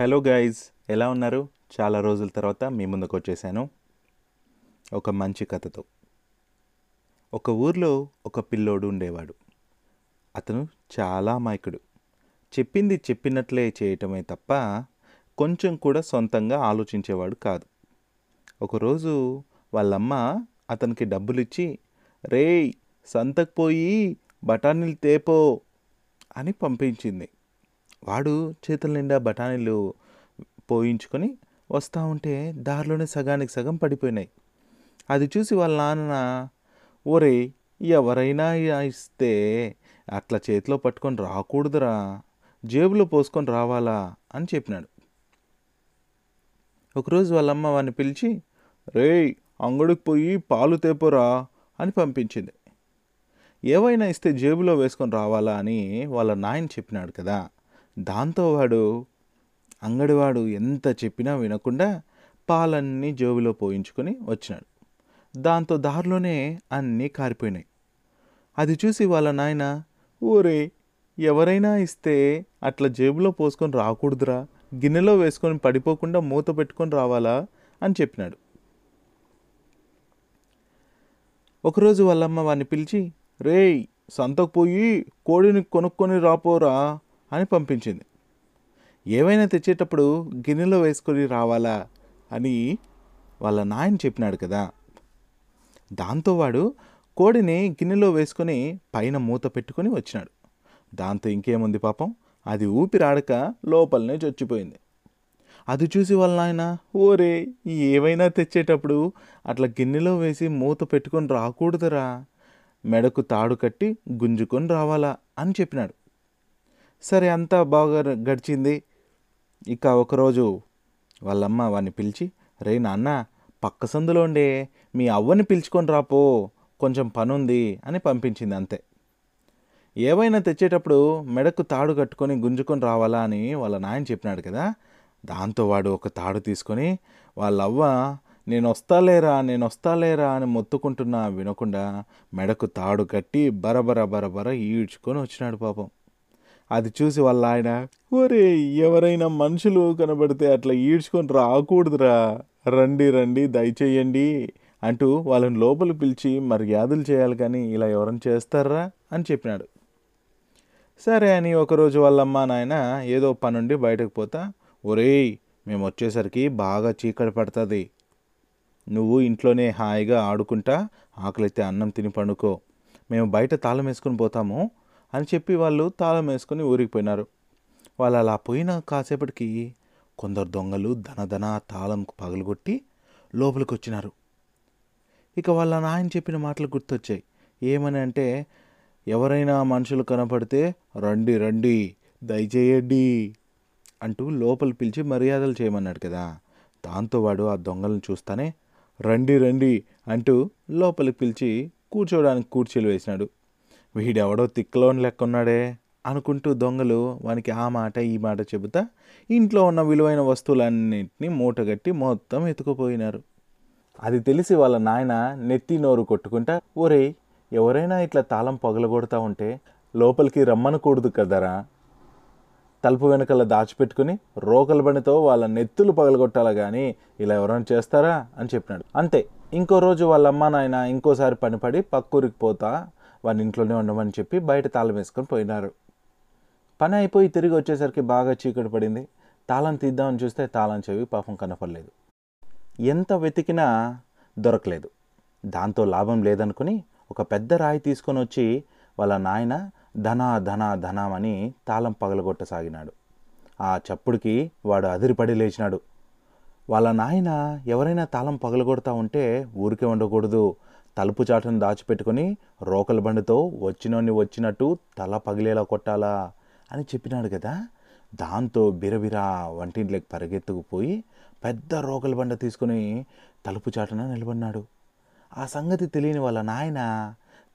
Hello guys ఎలా ఉన్నారు? చాలా రోజుల తర్వాత మీ ముందుకు వచ్చేసాను. ఒక మంచి కథతో. ఒక ఊర్లో ఒక పిల్లోడు ఉండేవాడు. అతను చాలా మాయకుడు. చెప్పింది చెప్పినట్లే చేయటమే తప్ప కొంచెం కూడా సొంతంగా ఆలోచించేవాడు కాదు. ఒకరోజు వాళ్ళమ్మ అతనికి డబ్బులిచ్చి రేయ్ సంతకు పోయి బఠానీలు తేపో అని పంపించింది. వాడు చేతుల నిండా బఠానీలు పోయించుకొని వస్తూ ఉంటే దారిలోనే సగానికి సగం పడిపోయినాయి. అది చూసి వాళ్ళ నాన్న ఓరే ఎవరైనా ఇస్తే అట్లా చేతిలో పట్టుకొని రాకూడదురా జేబులో పోసుకొని రావాలా? అని చెప్పినాడు. ఒకరోజు వాళ్ళమ్మ వాడిని పిలిచి రేయ్ అంగడికి పోయి పాలు తేపోరా అని పంపించింది. ఏవైనా ఇస్తే జేబులో వేసుకొని రావాలా అని వాళ్ళ నాయన చెప్పినాడు కదా. దాంతో వాడు అంగడివాడు ఎంత చెప్పినా వినకుండా పాలన్నీ జేబులో పోయించుకొని వచ్చినాడు. దాంతో దారిలోనే అన్నీ కారిపోయినాయి. అది చూసి వాళ్ళ నాయన ఊరే ఎవరైనా ఇస్తే అట్లా జేబులో పోసుకొని రాకూడదురా. గిన్నెలో వేసుకొని పడిపోకుండా మూత పెట్టుకొని రావాలా? అని చెప్పినాడు. ఒకరోజు వాళ్ళమ్మ వాడిని పిలిచి రేయ్ సంతకు పోయి కోడిని కొనుక్కొని రాపోరా. అని పంపించింది. ఏవైనా తెచ్చేటప్పుడు గిన్నెలో వేసుకొని రావాలా అని వాళ్ళ నాయన చెప్పినాడు కదా. దాంతో వాడు కోడిని గిన్నెలో వేసుకొని పైన మూత పెట్టుకొని వచ్చినాడు. దాంతో ఇంకేముంది పాపం? అది ఊపిరాడక లోపలనే చచ్చిపోయింది. అది చూసి వాళ్ళ నాయన ఓరే ఏవైనా తెచ్చేటప్పుడు అట్లా గిన్నెలో వేసి మూత పెట్టుకొని రాకూడదురా. మెడకు తాడు కట్టి గుంజుకొని రావాలా అని చెప్పినాడు. సరే అంతా బాగా గడిచింది. ఇక ఒకరోజు వాళ్ళమ్మ వాడిని పిలిచి రే నాన్న పక్క సందులో ఉండే మీ అవ్వని పిలుచుకొని రాపో కొంచెం పనుంది అని పంపించింది అంతే. ఏవైనా తెచ్చేటప్పుడు మెడకు తాడు కట్టుకొని గుంజుకొని రావాలా అని వాళ్ళ నాయన చెప్పినాడు కదా. దాంతో వాడు ఒక తాడు తీసుకొని వాళ్ళవ్వ నేను వస్తాలేరా నేను వస్తాలేరా అని మొత్తుకుంటున్నా వినకుండా మెడకు తాడు కట్టి బరబర బరబర ఈడ్చుకొని వచ్చినాడు పాపం. అది చూసి వాళ్ళ ఆయన ఒరే ఎవరైనా మనుషులు కనబడితే అట్లా ఈడ్చుకొని రాకూడదురా. రండి రండి దయచేయండి అంటూ వాళ్ళని లోపల పిలిచి మర్యాదలు చేయాలి కానీ ఇలా ఎవరైనా చేస్తారా? అని చెప్పినాడు. సరే అని ఒకరోజు వాళ్ళమ్మ నాయన ఏదో పనుండి బయటకు పోతా ఒరేయ్ మేము వచ్చేసరికి బాగా చీకటి పడుతుంది. నువ్వు ఇంట్లోనే హాయిగా ఆడుకుంటా ఆకలితే అన్నం తిని పండుకో. మేము బయట తాళం వేసుకుని పోతాము. అని చెప్పి వాళ్ళు తాళం వేసుకొని ఊరికి పోయినారు. వాళ్ళు అలా పోయిన కాసేపటికి కొందరు దొంగలు ధనధన తాళం పగలగొట్టి లోపలికి వచ్చినారు. ఇక వాళ్ళ నాయన చెప్పిన మాటలు గుర్తొచ్చాయి. ఏమని అంటే ఎవరైనా మనుషులు కనపడితే రండి రండి దయచేయండి అంటూ లోపల పిలిచి మర్యాదలు చేయమన్నాడు కదా. దాంతో వాడు ఆ దొంగలను చూస్తానే రండి రండి అంటూ లోపలికి పిలిచి కూర్చోవడానికి కూర్చీలు వేసినాడు. వీడెవడో తిక్కలోని లెక్క ఉన్నాడే అనుకుంటూ దొంగలు వానికి ఆ మాట ఈ మాట చెబుతా ఇంట్లో ఉన్న విలువైన వస్తువులన్నింటినీ మూటగట్టి మొత్తం ఎత్తుకుపోయినారు. అది తెలిసి వాళ్ళ నాయన నెత్తి నోరు కొట్టుకుంటా ఒరేయ్ ఎవరైనా ఇట్లా తాళం పగలగొడతా ఉంటే లోపలికి రమ్మనకూడదు కదరా? తలుపు వెనకాల దాచిపెట్టుకుని రోకల బండితో వాళ్ళ నెత్తులు పగలగొట్టాలా కానీ ఇలా ఎవరైనా చేస్తారా అని చెప్పినాడు. అంతే. ఇంకో రోజు వాళ్ళ అమ్మ నాయన ఇంకోసారి పనిపడి పక్కూరికి పోతా వాళ్ళ ఇంట్లోనే ఉండమని చెప్పి బయట తాళం వేసుకొని పోయినారు. పని అయిపోయి తిరిగి వచ్చేసరికి బాగా చీకటి పడింది. తాళం తీద్దామని చూస్తే తాళం చెవి పాపం కనపడలేదు. ఎంత వెతికినా దొరకలేదు. దాంతో లాభం లేదనుకుని ఒక పెద్ద రాయి తీసుకొని వచ్చి వాళ్ళ నాయన ధనా ధనా ధనమని తాళం పగలగొట్టసాగినాడు. ఆ చప్పుడుకి వాడు అదిరిపడి లేచినాడు. వాళ్ళ నాయన ఎవరైనా తాళం పగలగొడతా ఉంటే ఊరికే ఉండకూడదు. తలుపు చాటును దాచిపెట్టుకొని రోకల బండితో వచ్చినోని వచ్చినట్టు తల పగిలేలా కొట్టాలా అని చెప్పినాడు కదా. దాంతో బిరబిరా వంటింట్లోకి పరిగెత్తుకుపోయి పెద్ద రోకల బండ తీసుకుని తలుపు చాటున నిలబడినాడు. ఆ సంగతి తెలియని వాళ్ళ నాయన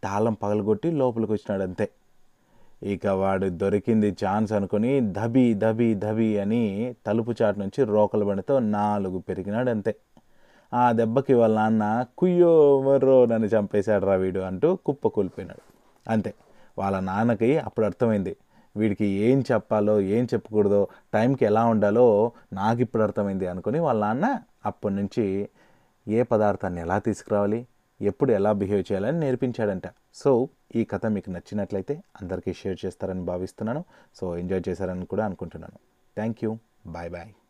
తాళం పగలగొట్టి లోపలికి వచ్చినాడు అంతే ఇక వాడు దొరికింది ఛాన్స్ అనుకుని దబి దబి దబి అని తలుపు చాటు నుంచి రోకల బండితో నాలుగు పెరిగినాడు అంతే ఆ దెబ్బకి వాళ్ళ నాన్న కుయ్యో మర్రో నన్ను చంపేశాడు రా వీడు అంటూ కుప్ప కూలిపోయినాడు అంతే. వాళ్ళ నాన్నకి అప్పుడు అర్థమైంది. వీడికి ఏం చెప్పాలో ఏం చెప్పకూడదో టైంకి ఎలా ఉండాలో నాకు ఇప్పుడు అర్థమైంది అనుకుని వాళ్ళ నాన్న అప్పటి నుంచి ఏ పదార్థాన్ని ఎలా తీసుకురావాలి ఎప్పుడు ఎలా బిహేవ్ చేయాలని నేర్పించాడంట. సో ఈ కథ మీకు నచ్చినట్లయితే అందరికీ షేర్ చేస్తారని భావిస్తున్నాను. సో ఎంజాయ్ చేశారని కూడా అనుకుంటున్నాను. Thank you. Bye bye.